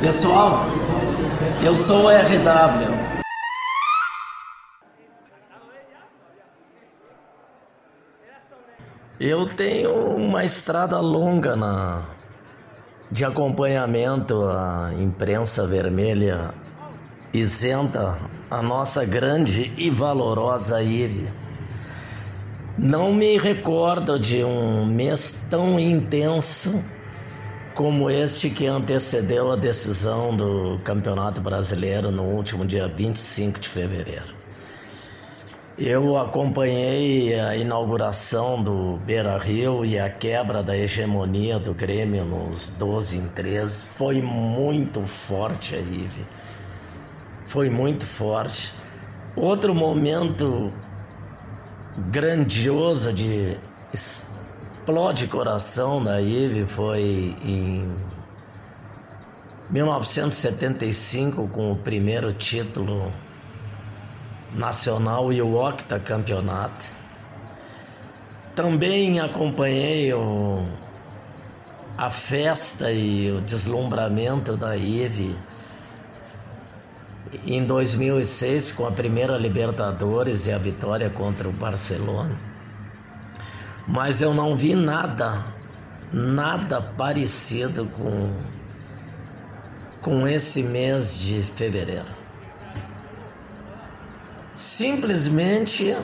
Pessoal, eu sou o RW. Eu tenho uma estrada longa na de acompanhamento à imprensa vermelha isenta a nossa grande e valorosa IVE. Não me recordo de um mês tão intenso como este que antecedeu a decisão do Campeonato Brasileiro no último dia 25 de fevereiro. Eu acompanhei a inauguração do Beira Rio e a quebra da hegemonia do Grêmio nos 12 em 13. Foi muito forte a Ive. Foi muito forte. Outro momento grandioso de explode coração da Ive foi em 1975 com o primeiro título nacional e o octacampeonato. Também acompanhei o, a festa e o deslumbramento da IVE em 2006 com a primeira Libertadores e a vitória contra o Barcelona. Mas eu não vi nada, nada parecido com, com esse mês de fevereiro simplesmente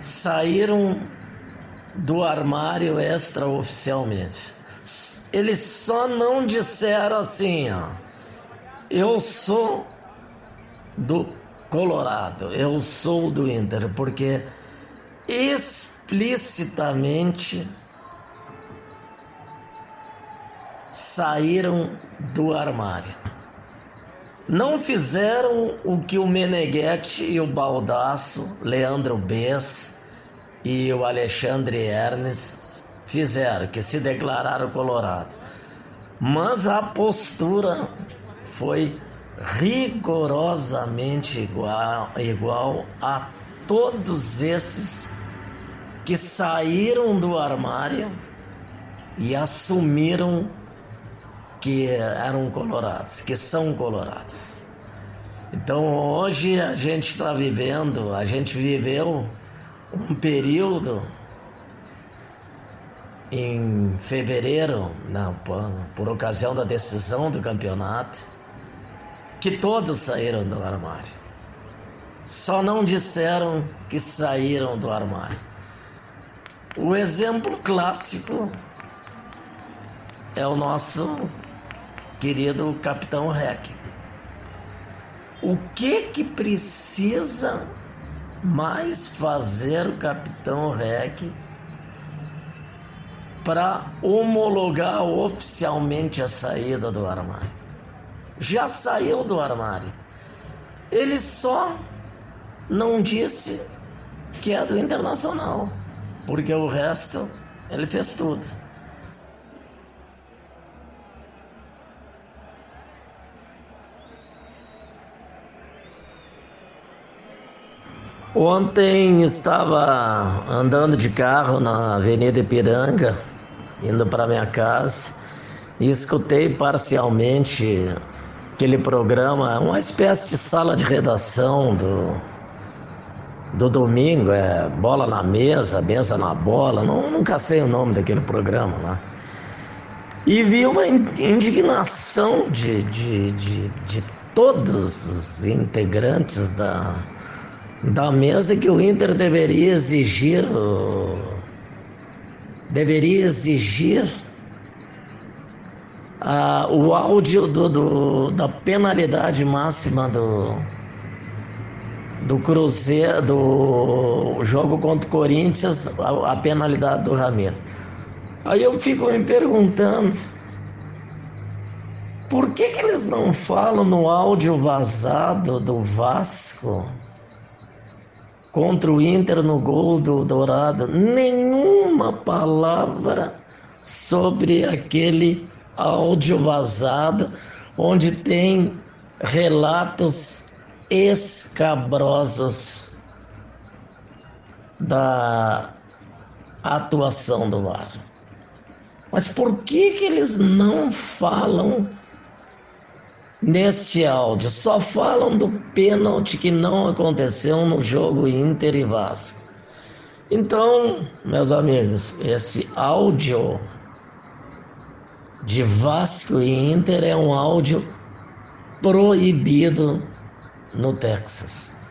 saíram do armário extraoficialmente. Eles só não disseram assim, ó, eu sou do Colorado, eu sou do Inter, porque explicitamente saíram do armário não fizeram o que o Meneghetti e o Baldasso, Leandro Bess e o Alexandre Ernest fizeram, que se declararam colorados. Mas a postura foi rigorosamente igual, igual a todos esses que saíram do armário e assumiram que eram colorados, que são colorados. Então hoje a gente está vivendo, a gente viveu um período em fevereiro, não, por, por ocasião da decisão do campeonato, que todos saíram do armário. Só não disseram que saíram do armário. O exemplo clássico é o nosso querido Capitão Rec. O que que precisa mais fazer o Capitão Rec para homologar oficialmente a saída do armário? Já saiu do armário. Ele só não disse que é do Internacional, porque o resto ele fez tudo. Ontem estava andando de carro na Avenida Ipiranga, indo para minha casa, e escutei parcialmente aquele programa, uma espécie de sala de redação do, do domingo, é Bola na Mesa, Mesa na Bola, não, nunca sei o nome daquele programa lá. E vi uma indignação de, de, de, de todos os integrantes da da mesa que o Inter deveria exigir, deveria exigir uh, o áudio do, do, da penalidade máxima do, do Cruzeiro, do jogo contra o Corinthians, a, a penalidade do Ramiro. Aí eu fico me perguntando, por que, que eles não falam no áudio vazado do Vasco? contra o Inter no gol do Dourado, nenhuma palavra sobre aquele áudio vazado, onde tem relatos escabrosas da atuação do VAR. Mas por que, que eles não falam neste áudio? Só falam do pênalti que não aconteceu no jogo Inter e Vasco. Então, meus amigos, esse áudio de Vasco e Inter é um áudio proibido no Texas.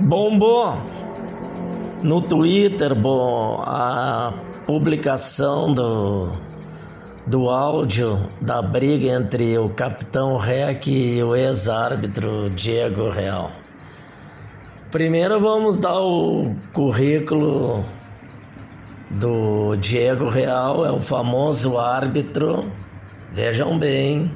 Bombou no Twitter bom, a publicação do, do áudio da briga entre o capitão Rec e o ex-árbitro Diego Real. Primeiro vamos dar o currículo do Diego Real, é o famoso árbitro, vejam bem,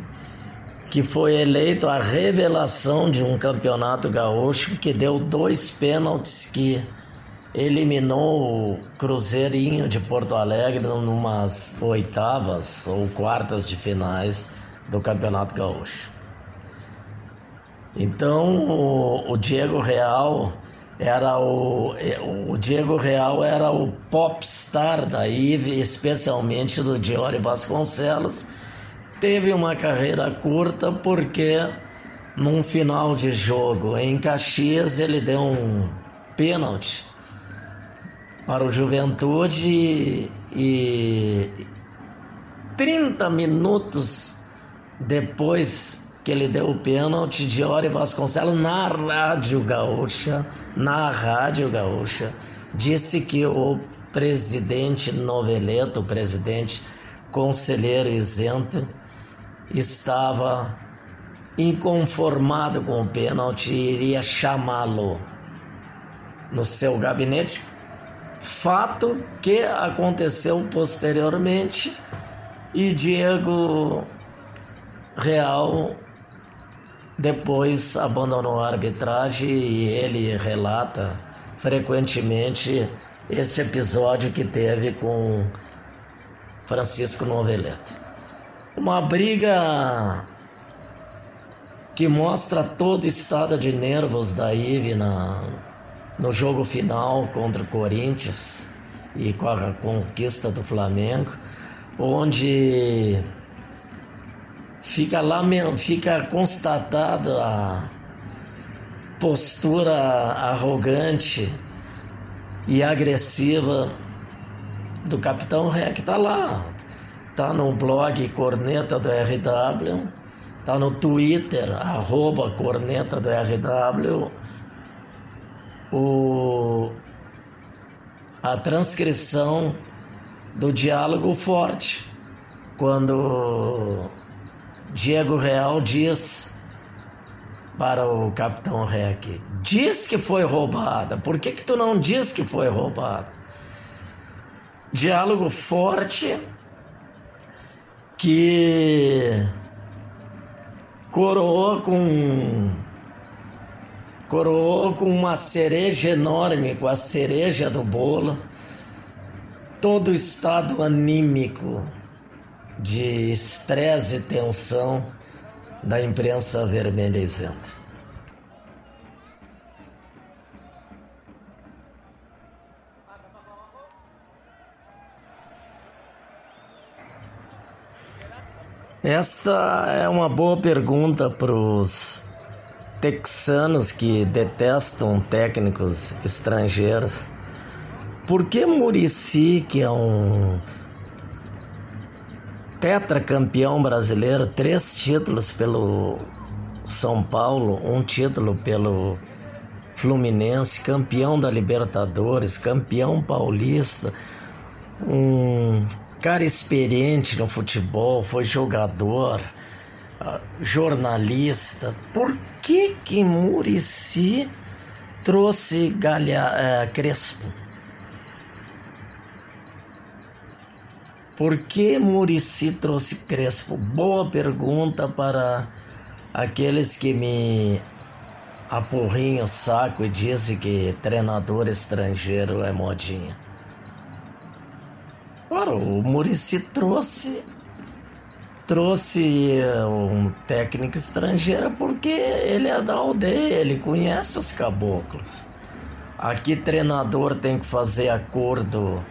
que foi eleito a revelação de um campeonato gaúcho que deu dois pênaltis que eliminou o Cruzeirinho de Porto Alegre numas oitavas ou quartas de finais do Campeonato Gaúcho. Então o, o Diego Real era o, o Diego Real era o popstar da IVE, especialmente do Diori Vasconcelos. Teve uma carreira curta porque num final de jogo em Caxias ele deu um pênalti para o Juventude e 30 minutos depois que ele deu o pênalti, Diori Vasconcelos na Rádio Gaúcha, na Rádio Gaúcha, disse que o presidente Noveleto, o presidente conselheiro isento, estava inconformado com o pênalti e iria chamá-lo no seu gabinete. Fato que aconteceu posteriormente e Diego Real depois abandonou a arbitragem e ele relata frequentemente esse episódio que teve com Francisco Noveleto. Uma briga que mostra todo o estado de nervos da Ive na, no jogo final contra o Corinthians e com a conquista do Flamengo, onde fica, lament, fica constatada a postura arrogante e agressiva do capitão que está lá, tá no blog Corneta do RW, tá no Twitter, arroba Corneta do RW, o, a transcrição do diálogo forte, quando Diego Real diz para o Capitão Rec, diz que foi roubada, por que, que tu não diz que foi roubada? Diálogo forte que coroou com coroou com uma cereja enorme, com a cereja do bolo, todo o estado anímico de estresse e tensão da imprensa vermelha isenta. Esta é uma boa pergunta para os texanos que detestam técnicos estrangeiros. Por que Murici, que é um tetracampeão brasileiro, três títulos pelo São Paulo, um título pelo Fluminense, campeão da Libertadores, campeão paulista, um cara experiente no futebol, foi jogador, ah, jornalista. Por que que Murici trouxe Galha, é, Crespo? Por que Murici trouxe Crespo? Boa pergunta para aqueles que me apurrinham o saco e dizem que treinador estrangeiro é modinha. Ora, o Murici trouxe trouxe eh, um técnico estrangeiro porque ele é da aldeia, ele conhece os caboclos. Aqui treinador tem que fazer acordo,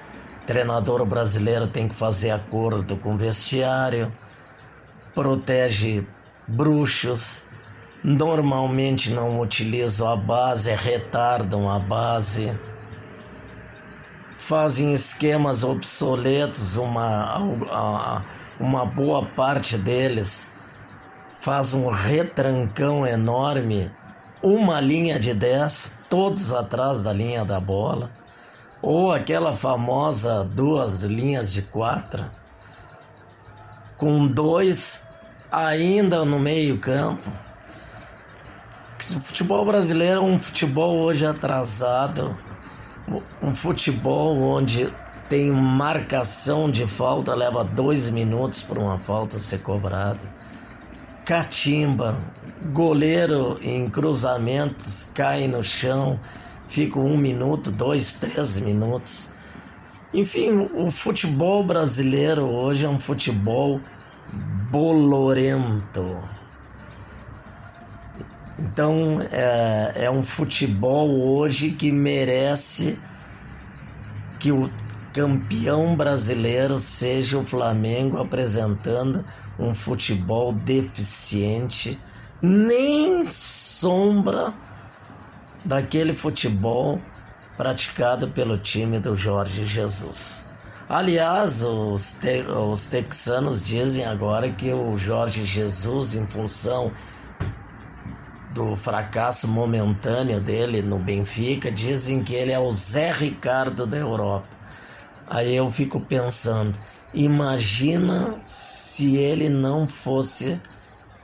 treinador brasileiro tem que fazer acordo com vestiário, protege bruxos, normalmente não utilizam a base, retardam a base fazem esquemas obsoletos, uma, uma boa parte deles faz um retrancão enorme, uma linha de 10, todos atrás da linha da bola, ou aquela famosa duas linhas de quatro, com dois ainda no meio-campo. O futebol brasileiro é um futebol hoje atrasado, um futebol onde tem marcação de falta, leva dois minutos para uma falta ser cobrada. Catimba, goleiro em cruzamentos cai no chão, fica um minuto, dois, três minutos. Enfim, o futebol brasileiro hoje é um futebol bolorento. Então é, é um futebol hoje que merece que o campeão brasileiro seja o Flamengo apresentando um futebol deficiente, nem sombra daquele futebol praticado pelo time do Jorge Jesus. Aliás, os, te os texanos dizem agora que o Jorge Jesus, em função do fracasso momentâneo dele no Benfica, dizem que ele é o Zé Ricardo da Europa. Aí eu fico pensando, imagina se ele não fosse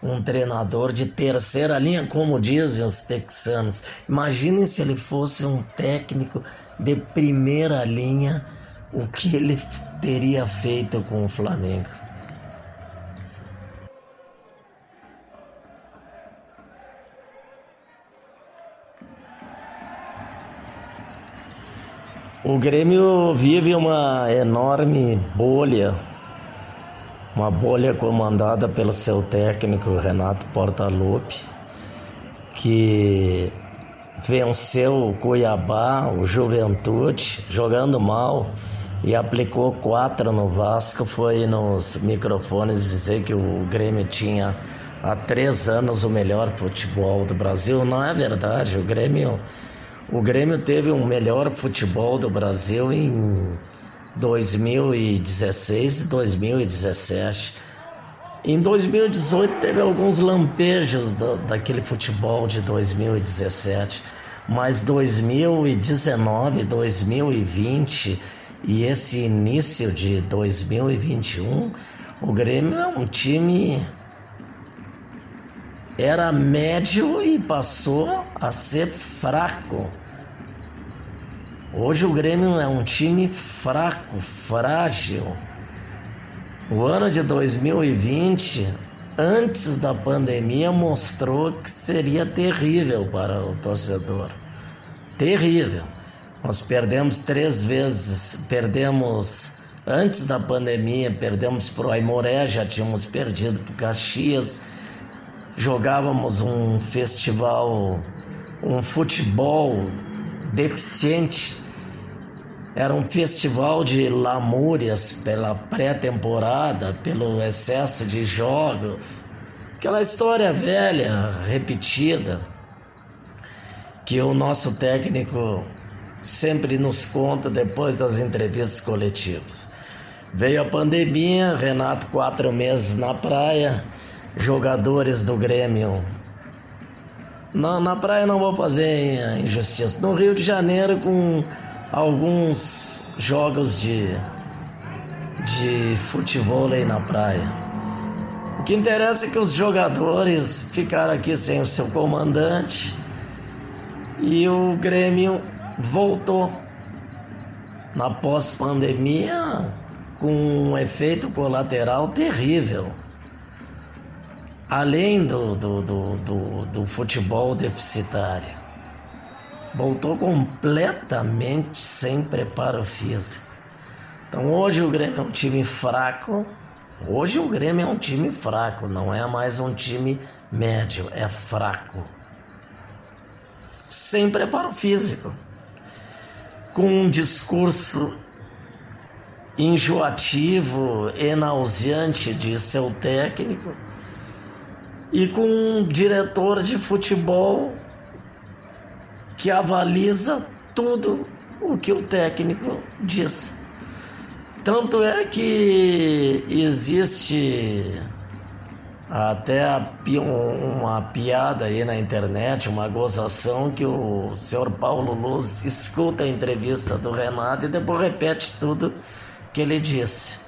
um treinador de terceira linha, como dizem os texanos. Imaginem se ele fosse um técnico de primeira linha, o que ele teria feito com o Flamengo. O Grêmio vive uma enorme bolha, uma bolha comandada pelo seu técnico Renato Portaluppi, que venceu o Cuiabá, o Juventude, jogando mal e aplicou quatro no Vasco. Foi nos microfones dizer que o Grêmio tinha há três anos o melhor futebol do Brasil. Não é verdade, o Grêmio o Grêmio teve o um melhor futebol do Brasil em 2016 e 2017. Em 2018 teve alguns lampejos do, daquele futebol de 2017, mas 2019, 2020 e esse início de 2021, o Grêmio é um time era médio e passou a ser fraco. Hoje o Grêmio é um time fraco, frágil. O ano de 2020, antes da pandemia, mostrou que seria terrível para o torcedor. Terrível. Nós perdemos três vezes, perdemos antes da pandemia, perdemos para o Aimoré, já tínhamos perdido para o Caxias jogávamos um festival, um futebol deficiente. Era um festival de lamúrias pela pré-temporada, pelo excesso de jogos. Aquela história velha, repetida, que o nosso técnico sempre nos conta depois das entrevistas coletivas. Veio a pandemia, Renato quatro meses na praia, jogadores do Grêmio. Na, na praia não vou fazer injustiça. No Rio de Janeiro, com alguns jogos de, de futebol aí na praia. O que interessa é que os jogadores ficaram aqui sem o seu comandante e o Grêmio voltou na pós-pandemia com um efeito colateral terrível além do, do, do, do, do futebol deficitário. Voltou completamente sem preparo físico. Então hoje o Grêmio é um time fraco. Hoje o Grêmio é um time fraco, não é mais um time médio, é fraco. Sem preparo físico. Com um discurso enjoativo nauseante de seu técnico e com um diretor de futebol que avaliza tudo o que o técnico diz. Tanto é que existe até uma piada aí na internet, uma gozação que o senhor Paulo Luz escuta a entrevista do Renato e depois repete tudo que ele disse.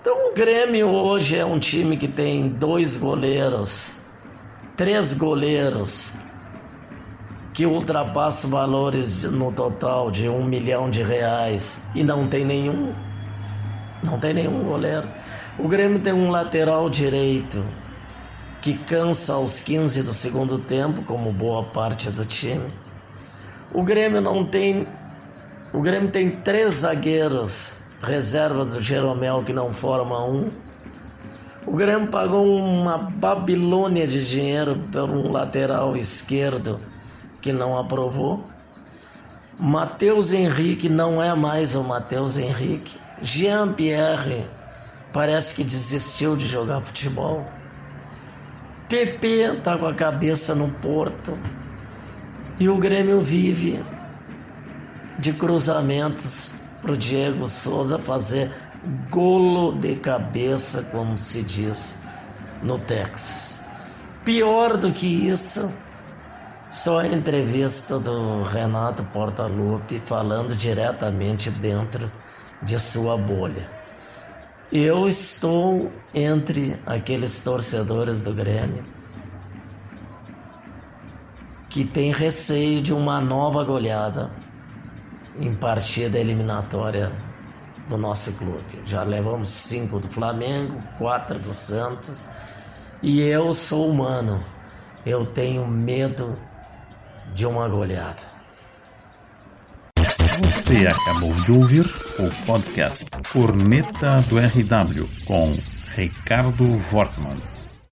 Então o Grêmio hoje é um time que tem dois goleiros, três goleiros, que ultrapassa valores no total de um milhão de reais e não tem nenhum. Não tem nenhum goleiro. O Grêmio tem um lateral direito que cansa aos 15 do segundo tempo, como boa parte do time. O Grêmio não tem. O Grêmio tem três zagueiros reserva do Jeromel que não forma um. O Grêmio pagou uma babilônia de dinheiro por um lateral esquerdo que não aprovou. Matheus Henrique não é mais o Matheus Henrique. Jean Pierre parece que desistiu de jogar futebol. PP tá com a cabeça no Porto. E o Grêmio vive de cruzamentos pro Diego Souza fazer golo de cabeça, como se diz no Texas. Pior do que isso, só a entrevista do Renato Portaluppi falando diretamente dentro de sua bolha. Eu estou entre aqueles torcedores do Grêmio que tem receio de uma nova goleada em partida eliminatória do nosso clube. Já levamos cinco do Flamengo, quatro do Santos e eu sou humano. Eu tenho medo de uma goleada. Você acabou de ouvir o podcast Corneta do RW com Ricardo Wortmann.